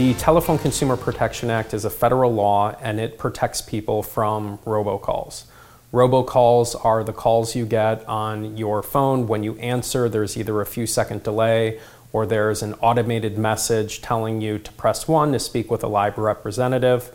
The Telephone Consumer Protection Act is a federal law and it protects people from robocalls. Robocalls are the calls you get on your phone. When you answer, there's either a few second delay or there's an automated message telling you to press one to speak with a live representative.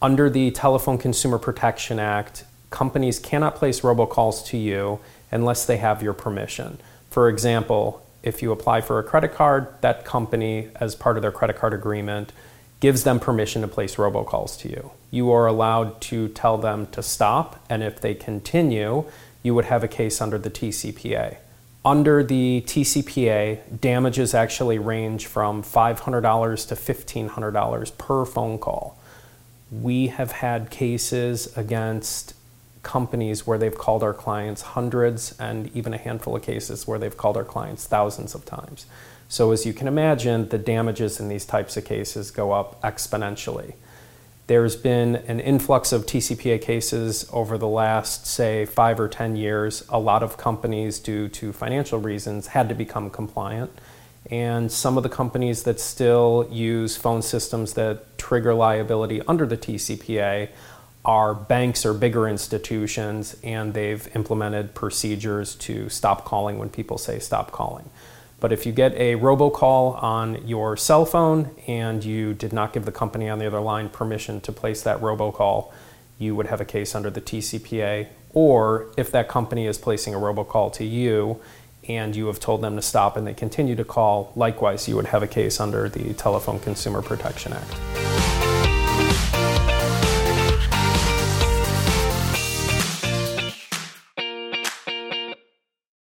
Under the Telephone Consumer Protection Act, companies cannot place robocalls to you unless they have your permission. For example, if you apply for a credit card, that company, as part of their credit card agreement, gives them permission to place robocalls to you. You are allowed to tell them to stop, and if they continue, you would have a case under the TCPA. Under the TCPA, damages actually range from $500 to $1,500 per phone call. We have had cases against companies where they've called our clients hundreds and even a handful of cases where they've called our clients thousands of times. So, as you can imagine, the damages in these types of cases go up exponentially. There's been an influx of TCPA cases over the last, say, five or 10 years. A lot of companies, due to financial reasons, had to become compliant. And some of the companies that still use phone systems that trigger liability under the TCPA are banks or bigger institutions, and they've implemented procedures to stop calling when people say stop calling. But if you get a robocall on your cell phone and you did not give the company on the other line permission to place that robocall, you would have a case under the TCPA. Or if that company is placing a robocall to you and you have told them to stop and they continue to call, likewise, you would have a case under the Telephone Consumer Protection Act.